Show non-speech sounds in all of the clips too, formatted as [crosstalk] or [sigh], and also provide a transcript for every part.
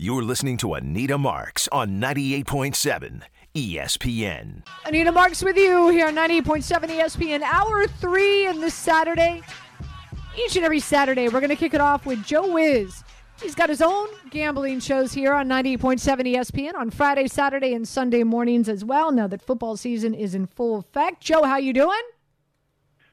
You're listening to Anita Marks on 98.7 ESPN. Anita Marks with you here on 98.7 ESPN, hour three in this Saturday. Each and every Saturday, we're going to kick it off with Joe Wiz. He's got his own gambling shows here on 98.7 ESPN on Friday, Saturday, and Sunday mornings as well. Now that football season is in full effect, Joe, how you doing?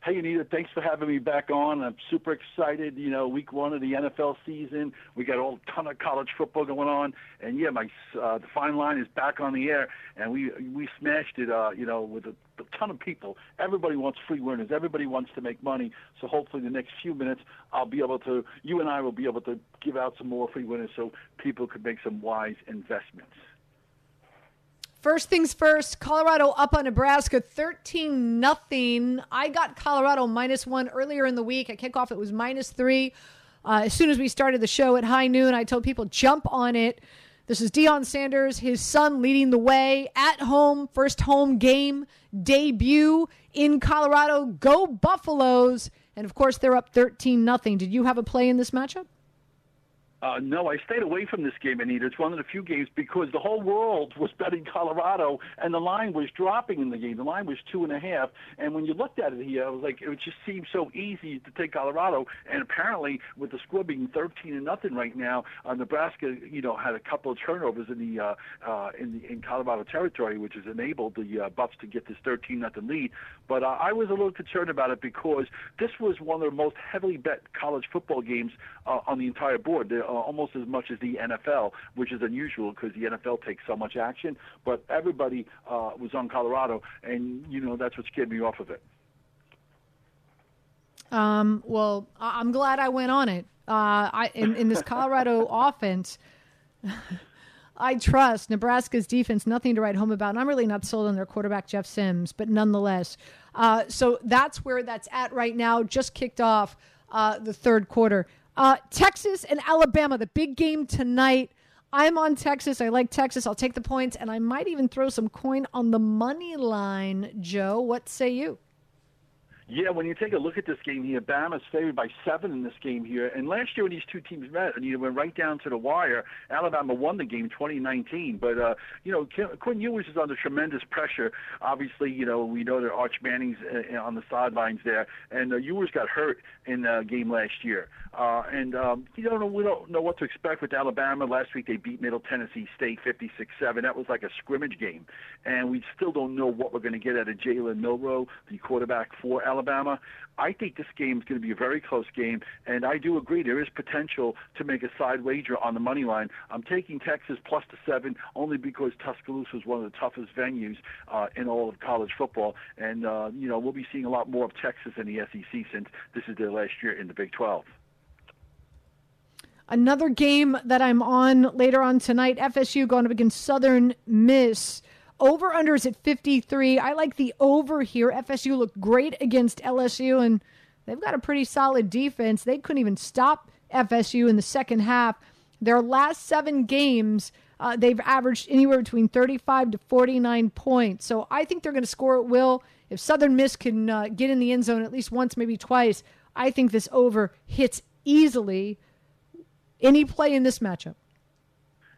Hey, Anita, thanks for having me back on. I'm super excited. You know, week one of the NFL season. We got a ton of college football going on, and yeah, my uh, the fine line is back on the air, and we we smashed it. Uh, you know, with a, a ton of people. Everybody wants free winners. Everybody wants to make money. So hopefully, the next few minutes, I'll be able to. You and I will be able to give out some more free winners, so people could make some wise investments. First things first, Colorado up on Nebraska 13 nothing. I got Colorado minus one earlier in the week. At kickoff, it was minus three. Uh, as soon as we started the show at high noon, I told people jump on it. This is Deion Sanders, his son leading the way at home, first home game debut in Colorado. Go Buffaloes! And of course, they're up 13 nothing. Did you have a play in this matchup? Uh, no, I stayed away from this game, Anita. It's one of the few games because the whole world was betting Colorado, and the line was dropping in the game. The line was two and a half, and when you looked at it here, I was like, it just seemed so easy to take Colorado. And apparently, with the score being 13 and nothing right now, uh, Nebraska, you know, had a couple of turnovers in the uh, uh, in the in Colorado territory, which has enabled the uh, Buffs to get this 13 nothing lead. But uh, I was a little concerned about it because this was one of the most heavily bet college football games uh, on the entire board. Almost as much as the NFL, which is unusual because the NFL takes so much action. But everybody uh, was on Colorado, and you know that's what scared me off of it. Um, well, I'm glad I went on it. Uh, I in, in this Colorado [laughs] offense. [laughs] I trust Nebraska's defense, nothing to write home about. And I'm really not sold on their quarterback, Jeff Sims, but nonetheless. Uh, so that's where that's at right now. Just kicked off uh, the third quarter. Uh, Texas and Alabama, the big game tonight. I'm on Texas. I like Texas. I'll take the points, and I might even throw some coin on the money line. Joe, what say you? Yeah, when you take a look at this game here, Bama's favored by seven in this game here. And last year when these two teams met, and you went right down to the wire, Alabama won the game 2019. But uh, you know, Quinn Ewers is under tremendous pressure. Obviously, you know we know that Arch Manning's uh, on the sidelines there, and uh, Ewers got hurt in the game last year. Uh, and um, you don't know we don't know what to expect with Alabama. Last week they beat Middle Tennessee State 56-7. That was like a scrimmage game, and we still don't know what we're going to get out of Jalen Milroe, the quarterback for Alabama. I think this game is going to be a very close game, and I do agree there is potential to make a side wager on the money line. I'm taking Texas plus the seven only because Tuscaloosa is one of the toughest venues uh, in all of college football, and uh, you know we'll be seeing a lot more of Texas in the SEC since this is their last year in the Big 12. Another game that I'm on later on tonight, FSU going up against Southern Miss. Over under is at 53. I like the over here. FSU looked great against LSU, and they've got a pretty solid defense. They couldn't even stop FSU in the second half. Their last seven games, uh, they've averaged anywhere between 35 to 49 points. So I think they're going to score at will. If Southern Miss can uh, get in the end zone at least once, maybe twice, I think this over hits easily. Any play in this matchup?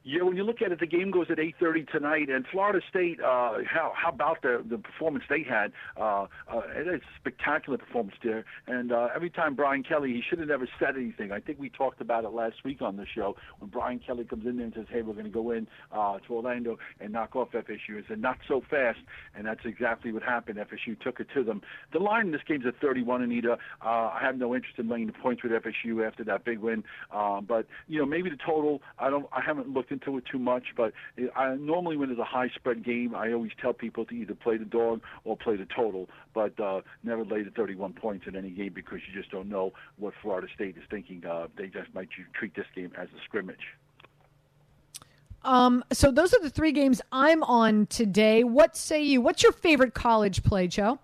Yeah, when you look at it, the game goes at 8:30 tonight, and Florida State. Uh, how how about the the performance they had? Uh, uh, it's a spectacular performance there. And uh, every time Brian Kelly, he should have never said anything. I think we talked about it last week on the show when Brian Kelly comes in there and says, "Hey, we're going to go in uh, to Orlando and knock off FSU." He said, "Not so fast," and that's exactly what happened. FSU took it to them. The line in this game's at 31. Anita, uh, I have no interest in laying the points with FSU after that big win, uh, but you know maybe the total. I don't. I haven't looked into it too much, but I, normally when there's a high spread game, I always tell people to either play the dog or play the total, but uh, never lay the 31 points in any game because you just don't know what Florida State is thinking. Uh, they just might treat this game as a scrimmage. Um, so those are the three games I'm on today. What say you? What's your favorite college play, Joe?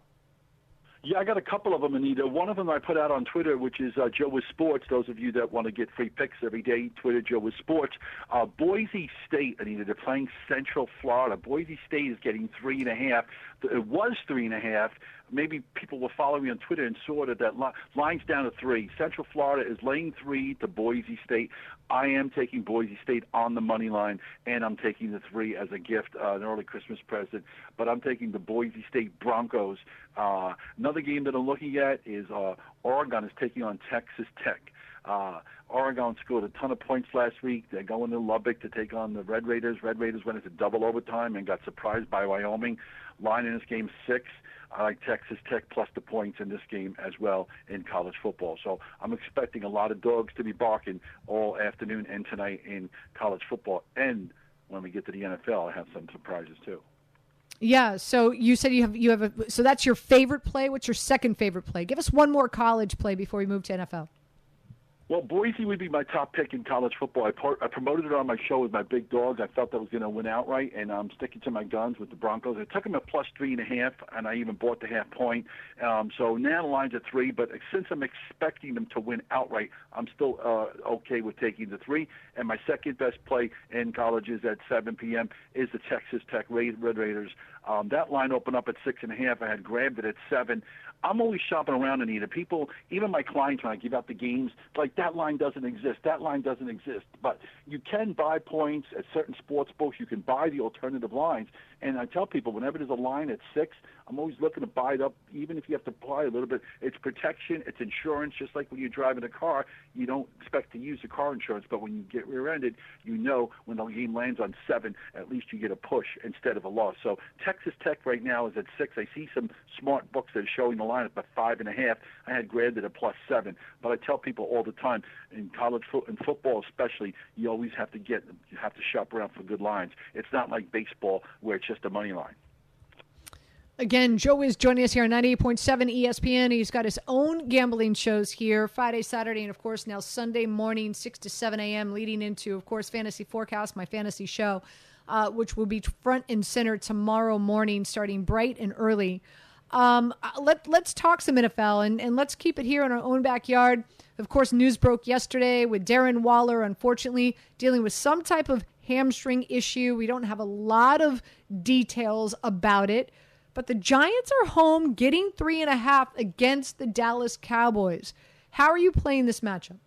Yeah, I got a couple of them, Anita. One of them I put out on Twitter, which is uh, Joe Wiz Sports. Those of you that want to get free picks every day, Twitter Joe Wiz Sports. Uh, Boise State, Anita, they're playing Central Florida. Boise State is getting three and a half. It was three and a half maybe people were following me on Twitter and saw that that li- line's down to three. Central Florida is laying three to Boise State. I am taking Boise State on the money line, and I'm taking the three as a gift, uh, an early Christmas present. But I'm taking the Boise State Broncos. Uh, another game that I'm looking at is uh, Oregon is taking on Texas Tech. Uh, Oregon scored a ton of points last week. They're going to Lubbock to take on the Red Raiders. Red Raiders went into double overtime and got surprised by Wyoming. Line in this game six. I like Texas Tech plus the points in this game as well in college football. So I'm expecting a lot of dogs to be barking all afternoon and tonight in college football. And when we get to the NFL, I have some surprises too. Yeah. So you said you have you have a so that's your favorite play. What's your second favorite play? Give us one more college play before we move to NFL. Well, Boise would be my top pick in college football. I, par- I promoted it on my show with my big dogs. I felt that was going to win outright, and I'm sticking to my guns with the Broncos. I took them at plus three and a half, and I even bought the half point. Um, so now the line's at three, but since I'm expecting them to win outright, I'm still uh, okay with taking the three. And my second best play in college is at 7 p.m. is the Texas Tech Red Raiders. Um, that line opened up at six and a half. I had grabbed it at seven. I'm always shopping around, Anita. People, even my clients, when I give out the games, like that line doesn't exist. That line doesn't exist. But you can buy points at certain sports books. You can buy the alternative lines. And I tell people, whenever there's a line at six, I'm always looking to buy it up, even if you have to buy a little bit. It's protection, it's insurance. Just like when you're driving a car, you don't expect to use the car insurance, but when you get rear-ended, you know when the game lands on seven, at least you get a push instead of a loss. So Texas Tech right now is at six. I see some smart books that are showing the line at five and a half. I had grabbed it at plus seven, but I tell people all the time in college fo- in football, especially, you always have to get you have to shop around for good lines. It's not like baseball where it's just a money line. Again, Joe is joining us here on 98.7 ESPN. He's got his own gambling shows here Friday, Saturday, and of course now Sunday morning, 6 to 7 a.m., leading into, of course, Fantasy Forecast, my fantasy show, uh, which will be front and center tomorrow morning, starting bright and early. Um, uh, let, let's talk some NFL and, and let's keep it here in our own backyard. Of course, news broke yesterday with Darren Waller, unfortunately, dealing with some type of hamstring issue. We don't have a lot of details about it. But the Giants are home getting three and a half against the Dallas Cowboys. How are you playing this matchup?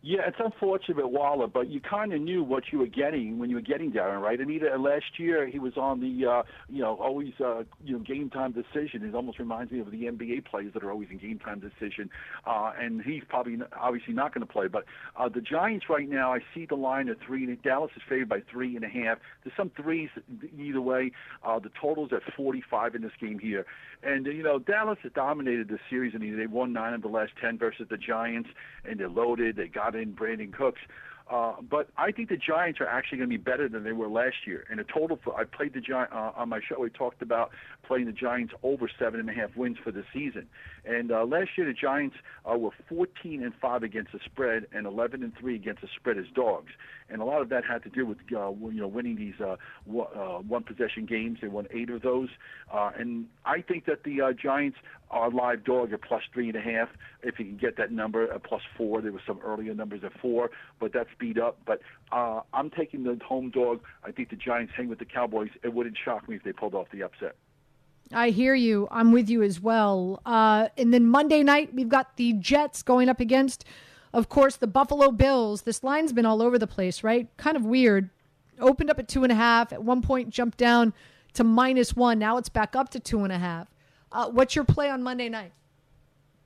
Yeah, it's unfortunate, Waller, but you kind of knew what you were getting when you were getting Darren, right? Anita, last year he was on the, uh, you know, always, uh, you know, game time decision. It almost reminds me of the NBA players that are always in game time decision, uh, and he's probably obviously not going to play. But uh, the Giants right now, I see the line at three. Dallas is favored by three and a half. There's some threes either way. Uh, the total's at 45 in this game here, and you know Dallas has dominated the series, and they won nine of the last ten versus the Giants, and they're loaded. They got in Brandin Cooks. Uh, but I think the Giants are actually going to be better than they were last year. And a total for I played the Giant uh, on my show. We talked about playing the Giants over seven and a half wins for the season. And uh, last year the Giants uh, were 14 and five against the spread and 11 and three against the spread as dogs. And a lot of that had to do with uh, you know winning these uh, uh, one possession games. They won eight of those. Uh, and I think that the uh, Giants are live dog at plus three and a half. If you can get that number at plus four, there were some earlier numbers at four, but that's beat up. But uh, I'm taking the home dog. I think the Giants hang with the Cowboys. It wouldn't shock me if they pulled off the upset. I hear you. I'm with you as well. Uh, and then Monday night, we've got the Jets going up against, of course, the Buffalo Bills. This line's been all over the place, right? Kind of weird. Opened up at two and a half. At one point, jumped down to minus one. Now it's back up to two and a half. Uh, what's your play on Monday night?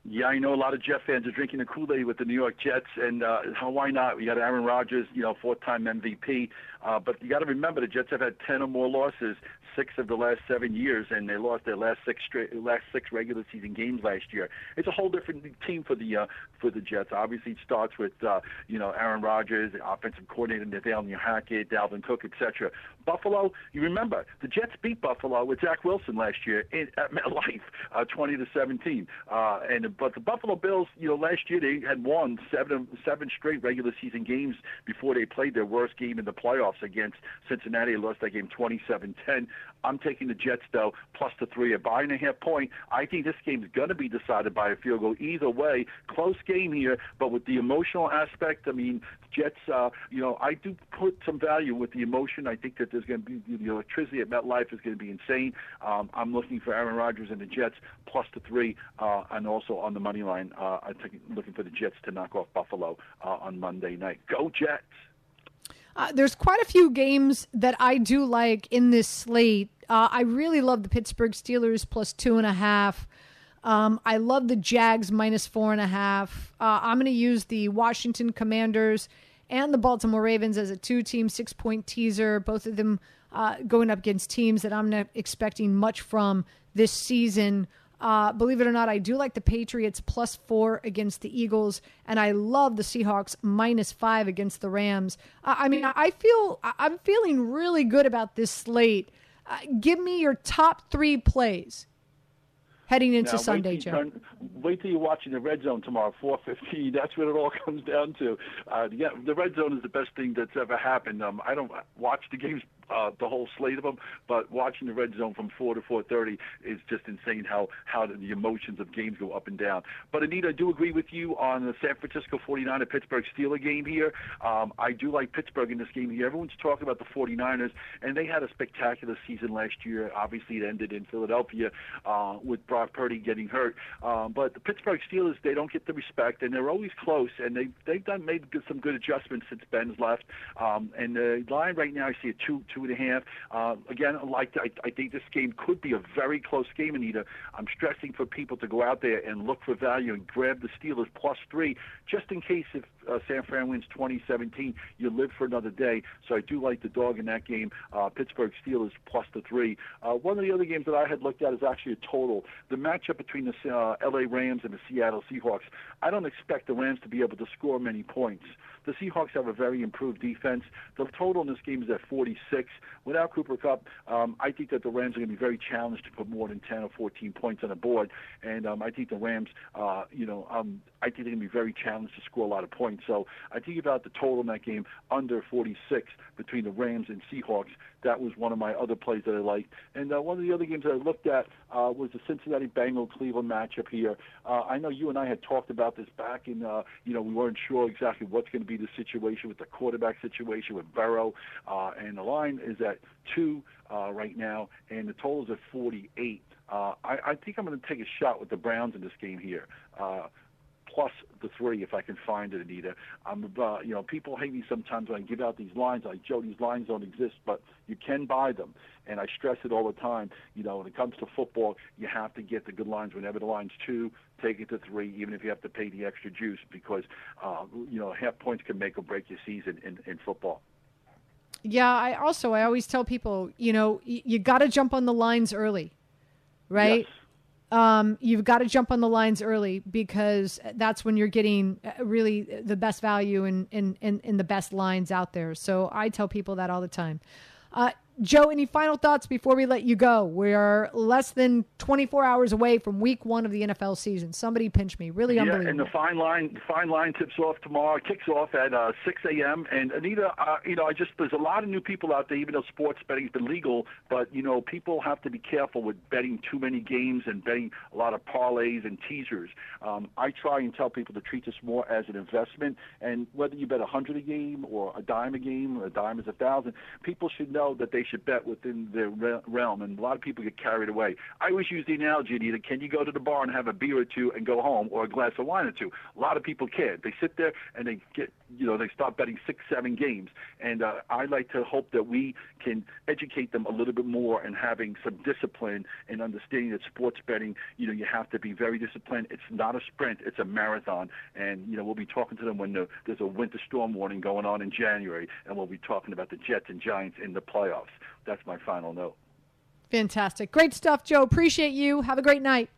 Yeah, I know a lot of Jet fans are drinking the Kool-Aid with the New York Jets, and uh, why not? We got Aaron Rodgers, you know, four-time MVP. Uh, but you got to remember the Jets have had ten or more losses six of the last seven years, and they lost their last six straight, last six regular season games last year. It's a whole different team for the uh, for the Jets. Obviously, it starts with uh, you know Aaron Rodgers, the offensive coordinator Nathaniel Hackett, Dalvin Cook, etc. Buffalo, you remember the Jets beat Buffalo with Zach Wilson last year in, at MetLife, uh, 20 to 17, uh, and the but the Buffalo Bills, you know, last year they had won seven seven straight regular season games before they played their worst game in the playoffs against Cincinnati. They lost that game 27-10. I'm taking the Jets though, plus the three, a buy and a half point. I think this game is going to be decided by a field goal either way. Close game here, but with the emotional aspect, I mean, Jets. Uh, you know, I do put some value with the emotion. I think that there's going to be the electricity at MetLife is going to be insane. Um, I'm looking for Aaron Rodgers and the Jets plus the three, uh, and also on the money line, uh, I'm looking for the Jets to knock off Buffalo uh, on Monday night. Go Jets! Uh, there's quite a few games that I do like in this slate. Uh, I really love the Pittsburgh Steelers plus two and a half. Um, I love the Jags minus four and a half. Uh, I'm going to use the Washington Commanders and the Baltimore Ravens as a two team six point teaser. Both of them uh, going up against teams that I'm not expecting much from this season. Uh, believe it or not, I do like the Patriots plus four against the Eagles, and I love the Seahawks minus five against the Rams. Uh, I mean, I feel I'm feeling really good about this slate. Uh, give me your top three plays heading into now, Sunday, Joe. Turn, wait till you're watching the red zone tomorrow, 4:15. [laughs] That's what it all [laughs] comes down to. Uh, yeah, the red zone is the best thing that's ever happened. Um, I don't watch the games uh, the whole slate of them. But watching the red zone from four to four thirty is just insane. How how the emotions of games go up and down. But Anita, I do agree with you on the San Francisco 49er Pittsburgh Steeler game here. Um, I do like Pittsburgh in this game here. Everyone's talking about the 49ers, and they had a spectacular season last year. Obviously, it ended in Philadelphia uh, with Brock Purdy getting hurt. Um, but the Pittsburgh Steelers, they don't get the respect, and they're always close, and they they've done made some good adjustments since Ben's left. Um, and the line right now, I see a two two and a half. Uh, again, like I, I think this game could be a very close game, Anita. I'm stressing for people to go out there and look for value and grab the Steelers plus three, just in case if uh, San Fran wins 2017, you live for another day. So I do like the dog in that game. Uh, Pittsburgh Steelers plus the three. Uh, one of the other games that I had looked at is actually a total. The matchup between the uh, L.A. Rams and the Seattle Seahawks. I don't expect the Rams to be able to score many points. The Seahawks have a very improved defense. The total in this game is at 46. Without Cooper Kupp, um, I think that the Rams are going to be very challenged to put more than 10 or 14 points on the board. And um, I think the Rams, uh, you know, um, I think they're going to be very challenged to score a lot of points. So I think about the total in that game under 46 between the Rams and Seahawks. That was one of my other plays that I liked. And uh, one of the other games that I looked at uh, was the Cincinnati Bengal Cleveland matchup here. Uh, I know you and I had talked about this back in, uh, you know, we weren't sure exactly what's going to be the situation with the quarterback situation with Burrow. Uh, and the line is at two uh, right now, and the total is at 48. Uh, I, I think I'm going to take a shot with the Browns in this game here. Uh, plus the three if I can find it, Anita. I'm, uh, you know, people hate me sometimes when I give out these lines. Like, Joe, these lines don't exist, but you can buy them. And I stress it all the time. You know, when it comes to football, you have to get the good lines. Whenever the line's two, take it to three, even if you have to pay the extra juice, because, uh, you know, half points can make or break your season in, in football. Yeah, I also I always tell people, you know, y- you got to jump on the lines early, right? Yes um, you've got to jump on the lines early because that's when you're getting uh, really the best value and in, in, in, the best lines out there. So I tell people that all the time. Uh, Joe, any final thoughts before we let you go? We are less than 24 hours away from week one of the NFL season. Somebody pinch me. Really yeah, unbelievable. and the fine line, the fine line tips off tomorrow. Kicks off at uh, 6 a.m. And Anita, uh, you know, I just there's a lot of new people out there. Even though sports betting's been legal, but you know, people have to be careful with betting too many games and betting a lot of parlays and teasers. Um, I try and tell people to treat this more as an investment. And whether you bet a hundred a game or a dime a game, a dime is a thousand, people should know that they should bet within their realm. And a lot of people get carried away. I always use the analogy, either can you go to the bar and have a beer or two and go home, or a glass of wine or two? A lot of people can't. They sit there and they get, you know, they start betting six, seven games. And uh, I like to hope that we can educate them a little bit more and having some discipline and understanding that sports betting, you know, you have to be very disciplined. It's not a sprint; it's a marathon. And you know, we'll be talking to them when the, there's a winter storm warning going on in January, and we'll be talking about the Jets and Giants in the playoffs. That's my final note. Fantastic. Great stuff, Joe. Appreciate you. Have a great night.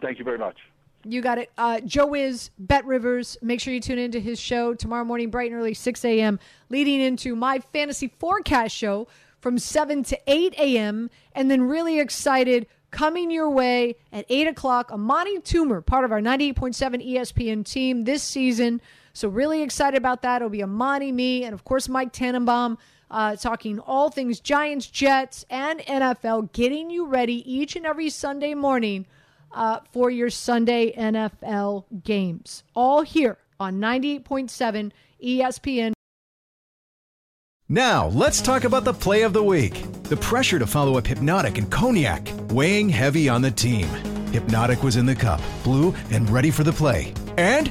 Thank you very much. You got it. Uh, Joe is BetRivers. Make sure you tune into his show tomorrow morning, bright and early, 6 a.m., leading into my fantasy forecast show from 7 to 8 a.m. And then really excited coming your way at 8 o'clock. Amani Toomer, part of our 98.7 ESPN team this season. So, really excited about that. It'll be Amani, me, and of course, Mike Tannenbaum. Uh, talking all things Giants, Jets, and NFL, getting you ready each and every Sunday morning uh, for your Sunday NFL games. All here on 98.7 ESPN. Now, let's talk about the play of the week. The pressure to follow up Hypnotic and Cognac, weighing heavy on the team. Hypnotic was in the cup, blue, and ready for the play. And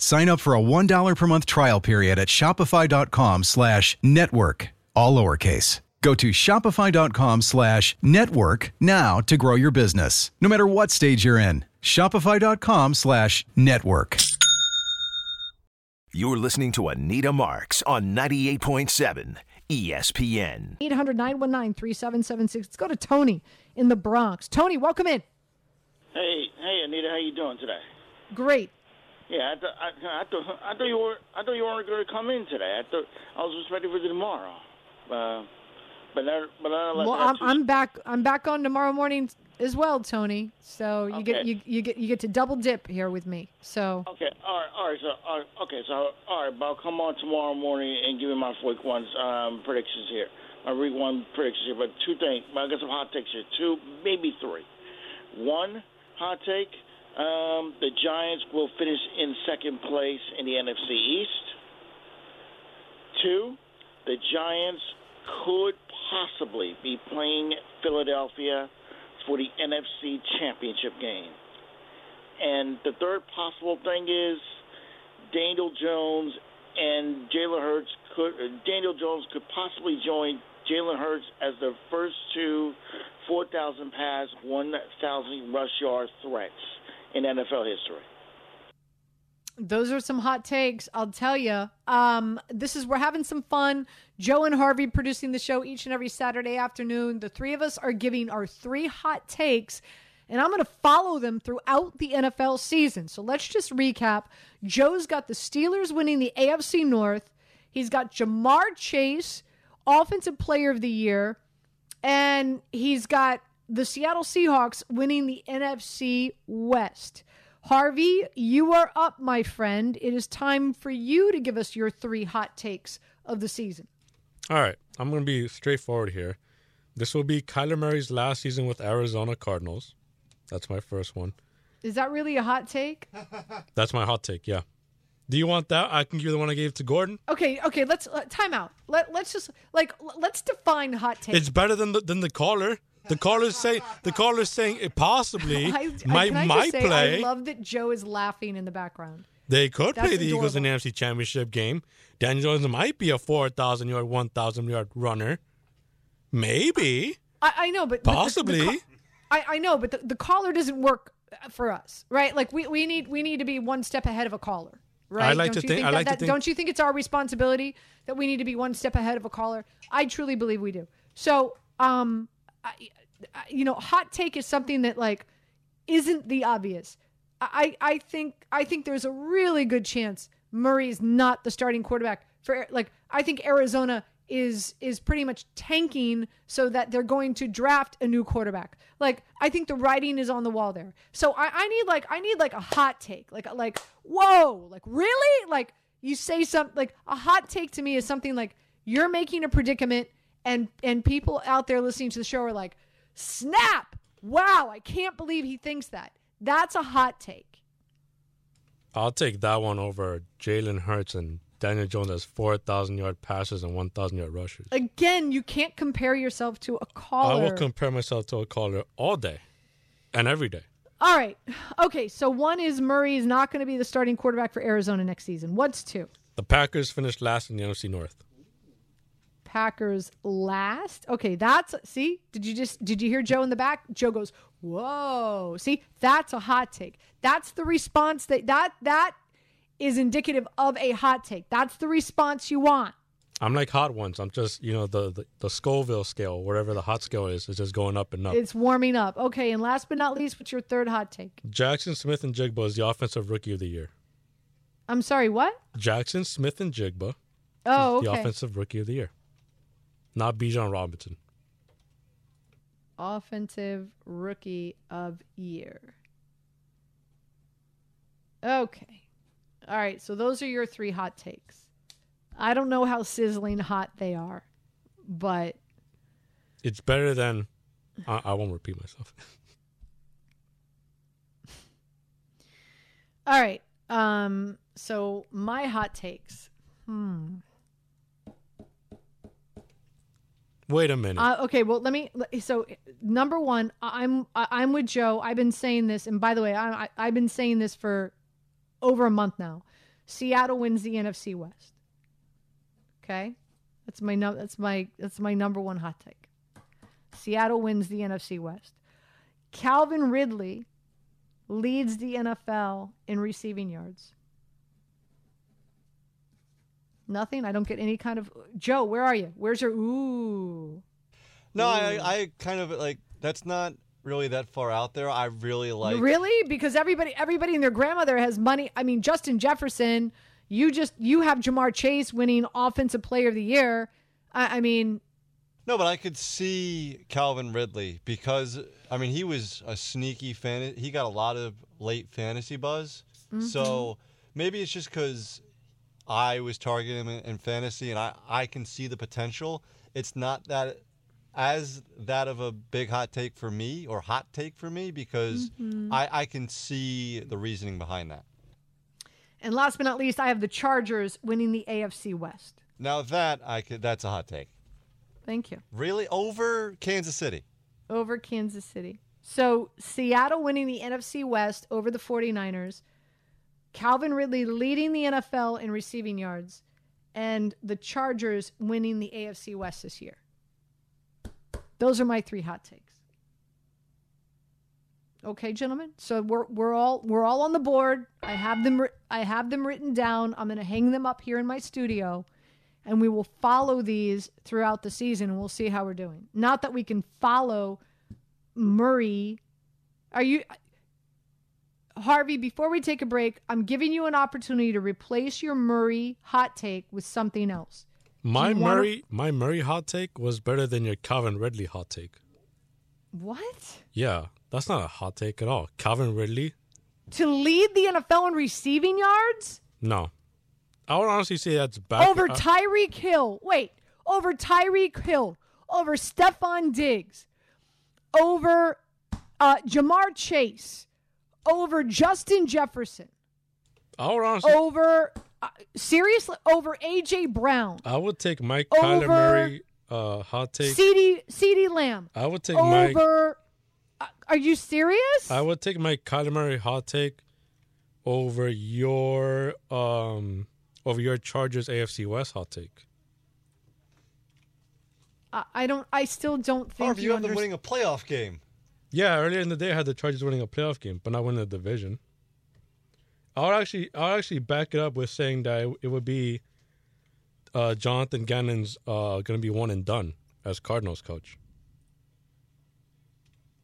Sign up for a $1 per month trial period at shopify.com slash network, all lowercase. Go to shopify.com slash network now to grow your business, no matter what stage you're in. Shopify.com slash network. You're listening to Anita Marks on 98.7 ESPN. 800 919 3776. Let's go to Tony in the Bronx. Tony, welcome in. Hey, hey, Anita, how you doing today? Great. Yeah, I, th- I, I thought I thought you were I thought you weren't going to come in today. I thought I was just ready for tomorrow. Uh, but I, but I well, I'm, I'm back. I'm back on tomorrow morning as well, Tony. So you Okay. get you, you get you get to double dip here with me. So Okay, all right, all right, so all right, okay, so all right, but I'll come on tomorrow morning and give you my week one um, predictions here. My week one predictions here, but two things. I got some hot takes here. Two, maybe three. One hot take: um, the Giants will finish in second place in the NFC East. Two, the Giants could possibly be playing Philadelphia for the NFC Championship game. And the third possible thing is Daniel Jones and Jalen Hurts could uh, Daniel Jones could possibly join Jalen Hurts as the first two 4,000 pass, 1,000 rush yard threats in NFL history. those are some hot takes. I'll tell you. Um, this is we're having some fun. Joe and Harvey producing the show each and every Saturday afternoon. The three of us are giving our three hot takes. And I'm going to follow them throughout the NFL season. So let's just recap. Joe's got the Steelers winning the AFC North. He's got Ja'Marr Chase, Offensive Player of the Year. And he's got the Seattle Seahawks winning the NFC West. Harvey, you are up, my friend. It is time for you to give us your three hot takes of the season. All right, I'm going to be straightforward here. This will be Kyler Murray's last season with Arizona Cardinals. That's my first one. Is that really a hot take? [laughs] That's my hot take. Yeah. Do you want that? I can give you the one I gave to Gordon. Okay, okay, let's uh, time out. Let let's just like let's define hot take. It's better than the, than the caller. The caller's saying the caller's saying it possibly [laughs] I, I- might can I might just say, play. I love that Joe is laughing in the background. they could That's play the Eagles in the. NFC Championship game. Daniel Jones might be a four thousand yard, one thousand yard runner. Maybe, I, I know, but but the- the possibly. I, I know, but the, the caller doesn't work for us, right? Like we, we need we need to be one step ahead of a caller, right? I like don't to you think- I that, like to think- Don't you think it's our responsibility that we need to be one step ahead of a caller? I truly believe we do. So, um, I, you know, hot take is something that like isn't the obvious. I, I think I think there's a really good chance Murray is not the starting quarterback for like I think Arizona is is pretty much tanking so that they're going to draft a new quarterback. Like I think the writing is on the wall there. So I, I need like I need like a hot take. Like like whoa, like really? Like you say something like a hot take to me is something like you're making a predicament and and people out there listening to the show are like, snap! Wow, I can't believe he thinks that. That's a hot take. I'll take that one over Jalen Hurts and Daniel Jones has 4,000 yard passes and 1,000 yard rushes. Again, you can't compare yourself to a caller. I will compare myself to a caller all day and every day. All right. Okay, so one is Murray is not going to be the starting quarterback for Arizona next season. What's two? The Packers finished last in the NFC North. Packers last. Okay, that's see. Did you just did you hear Joe in the back? Joe goes, "Whoa!" See, that's a hot take. That's the response that that that is indicative of a hot take. That's the response you want. I'm like hot ones. I'm just you know the, the the Scoville scale, whatever the hot scale is, is just going up and up. It's warming up. Okay, and last but not least, what's your third hot take? Jaxon Smith-Njigba is the offensive rookie of the year. I'm sorry, what? Jaxon Smith-Njigba. Oh, okay. the offensive rookie of the year, not Bijan Robinson. Offensive rookie of year. Okay. All right, so those are your three hot takes. I don't know how sizzling hot they are, but It's better than. I, I won't repeat myself. [laughs] all right. Um, so my hot takes. Hmm. Wait a minute. Uh, okay, well, let me. So, number one, I'm I'm with Joe. I've been saying this, and by the way, I, I I've been saying this for over a month now. Seattle wins the NFC West. Okay, that's my That's my that's my number one hot take. Seattle wins the NFC West. Calvin Ridley leads the NFL in receiving yards. Nothing. I don't get any kind of Joe. Where are you? Where's your ooh? No, I, I kind of like that's not really that far out there. I really like. really? Because everybody, everybody and their grandmother has money. I mean, Justin Jefferson. You just you have Ja'Marr Chase winning Offensive Player of the Year. I, I mean, No, but I could see Calvin Ridley because I mean he was a sneaky fan. He got a lot of late fantasy buzz. Mm-hmm. So maybe it's just because I was targeting him in, in fantasy and I I can see the potential. It's not that as that of a big hot take for me or hot take for me because mm-hmm. I I can see the reasoning behind that. and last but not least, I have the Chargers winning the AFC West. Now that I could that's a hot take. Thank you. Really over Kansas City. over Kansas City. So Seattle winning the NFC West over the 49ers. Calvin Ridley leading the NFL in receiving yards. And the Chargers winning the AFC West this year. Those are my three hot takes. Okay, gentlemen. So we're we're all we're all on the board. I have them I have them written down. I'm going to hang them up here in my studio and we will follow these throughout the season and we'll see how we're doing. Not that we can follow Murray. Are you Harvey, before we take a break, I'm giving you an opportunity to replace your Murray hot take with something else. my Murray, my Murray hot take was better than your Calvin Ridley hot take. What? Yeah, that's not a hot take at all. Calvin Ridley, To lead the NFL in receiving yards no. I would honestly say that's back over uh, Tyreek Hill. Wait, over Tyreek Hill, over Stefon Diggs, over uh, Ja'Marr Chase, over Justin Jefferson. I would over uh, seriously over AJ Brown, I would take Mike Kyler over- Murray uh, hot take. CD CeeDee Lamb, I would take Mike. over. Uh, are you serious? I would take my Kyler Murray hot take over your um over your Chargers AFC West hot take. I, I don't. I still don't think Harvey, you have them underst- winning a playoff game. Yeah, earlier in the day I had the Chargers winning a playoff game, but not winning the division. I'll actually I'll actually back it up with saying that it, it would be uh, Jonathan Gannon's uh, going to be one and done as Cardinals coach.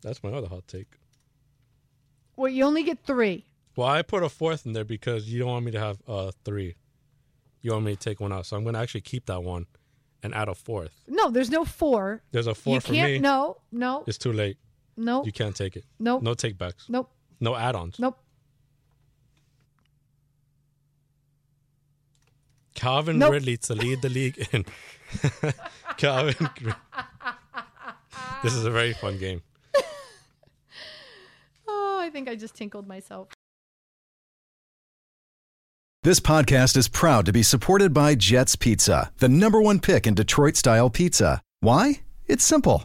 That's my other hot take. Well, you only get three. Well, I put a fourth in there because you don't want me to have uh, three. you want me to take one out. So I'm going to actually keep that one and add a fourth. No, there's no four. There's a four you for can't. me. No, no, It's too late. No, You can't take it. Nope. No take backs. nope, No add-ons. nope. Calvin Nope. Ridley to lead the league in [laughs] Calvin. this is a very fun game. [laughs] Oh, I think I just tinkled myself. This podcast is proud to be supported by Jets Pizza, the number one pick in Detroit style pizza. Why? It's simple.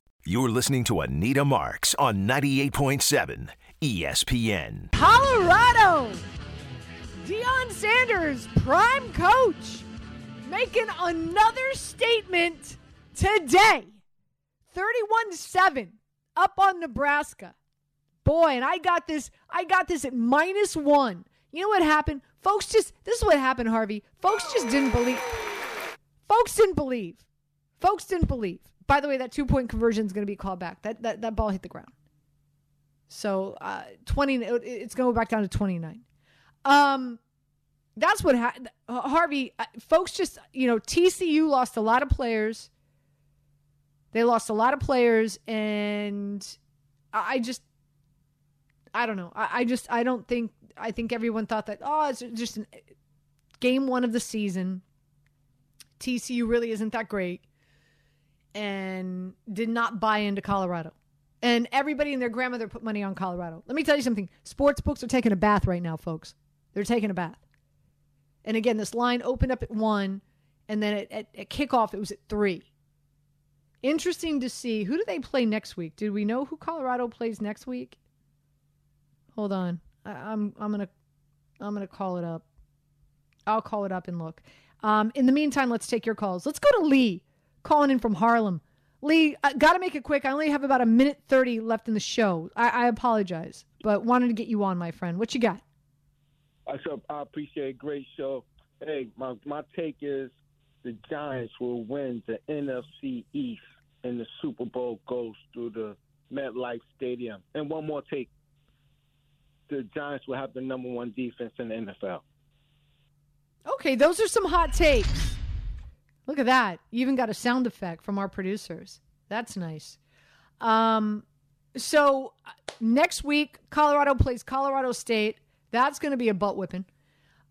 You're listening to Anita Marks on 98.7 ESPN. Colorado. Deion Sanders, prime coach, making another statement today. 31 7 up on Nebraska. Boy, and I got this, I got this at minus one. You know what happened? Folks just, this is what happened, Harvey. Folks just didn't believe. Folks didn't believe. Folks didn't believe. By the way, that two point conversion is going to be called back. That, that, that ball hit the ground. So uh, 20, it's going to go back down to 29. Um, that's what. Harvey, uh, folks just, you know, TCU lost a lot of players. They lost a lot of players, and I I just, I don't know. I, I just, I don't think, I think everyone thought that, oh, it's just an, game one of the season. TCU really isn't that great, and did not buy into Colorado. And everybody and their grandmother put money on Colorado. Let me tell you something. Sports books are taking a bath right now, folks. They're taking a bath. And again, this line opened up at one, and then at, at, at kickoff, it was at three. Interesting to see. Who do they play next week? Did we know who Colorado plays next week? Hold on. I, I'm I'm gonna I'm gonna call it up. I'll call it up and look. Um, in the meantime, let's take your calls. Let's go to Lee, calling in from Harlem. Lee, I got to make it quick. I only have about a minute thirty left in the show. I, I apologize, but wanted to get you on, my friend. What you got? I so I appreciate a great show. Hey, my my take is the Giants will win the NFC East and the Super Bowl goes through the MetLife Stadium. And one more take. The Giants will have the number one defense in the NFL. Okay, those are some hot takes. Look at that. You even got a sound effect from our producers. That's nice. Um, so uh, next week, Colorado plays Colorado State. That's going to be a butt whipping.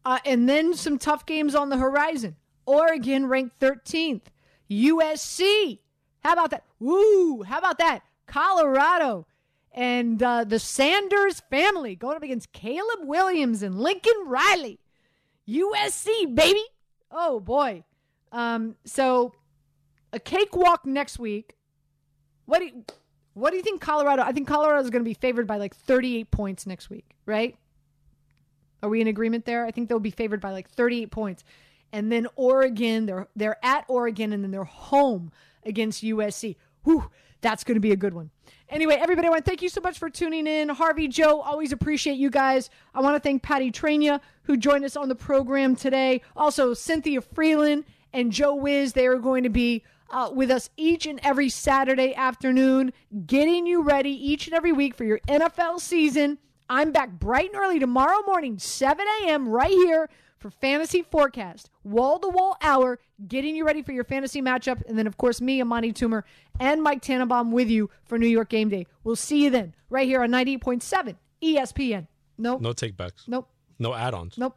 Uh, and then some tough games on the horizon. Oregon ranked 13th. USC. How about that? Woo! How about that? Colorado and uh, the Sanders family going up against Caleb Williams and Lincoln Riley. USC, baby. Oh boy. Um, so a cakewalk next week. What do you, what do you think Colorado? I think Colorado is going to be favored by like 38 points next week, right? Are we in agreement there? I think they'll be favored by like 38 points. And then Oregon, they're they're at Oregon and then they're home against USC. Whew, that's going to be a good one. Anyway, everybody, I want to thank you so much for tuning in. Harvey, Joe, always appreciate you guys. I want to thank Patty Trania, who joined us on the program today. Also, Cynthia Freeland and Joe Wiz, they are going to be uh, with us each and every Saturday afternoon, getting you ready each and every week for your NFL season. I'm back bright and early tomorrow morning, 7 a.m., right here for Fantasy Forecast, wall to wall hour, getting you ready for your fantasy matchup. And then, of course, me, Amani Toomer, and Mike Tannenbaum with you for New York Game Day. We'll see you then, right here on 98.7 ESPN. Nope. No take backs. Nope. No add-ons. Nope.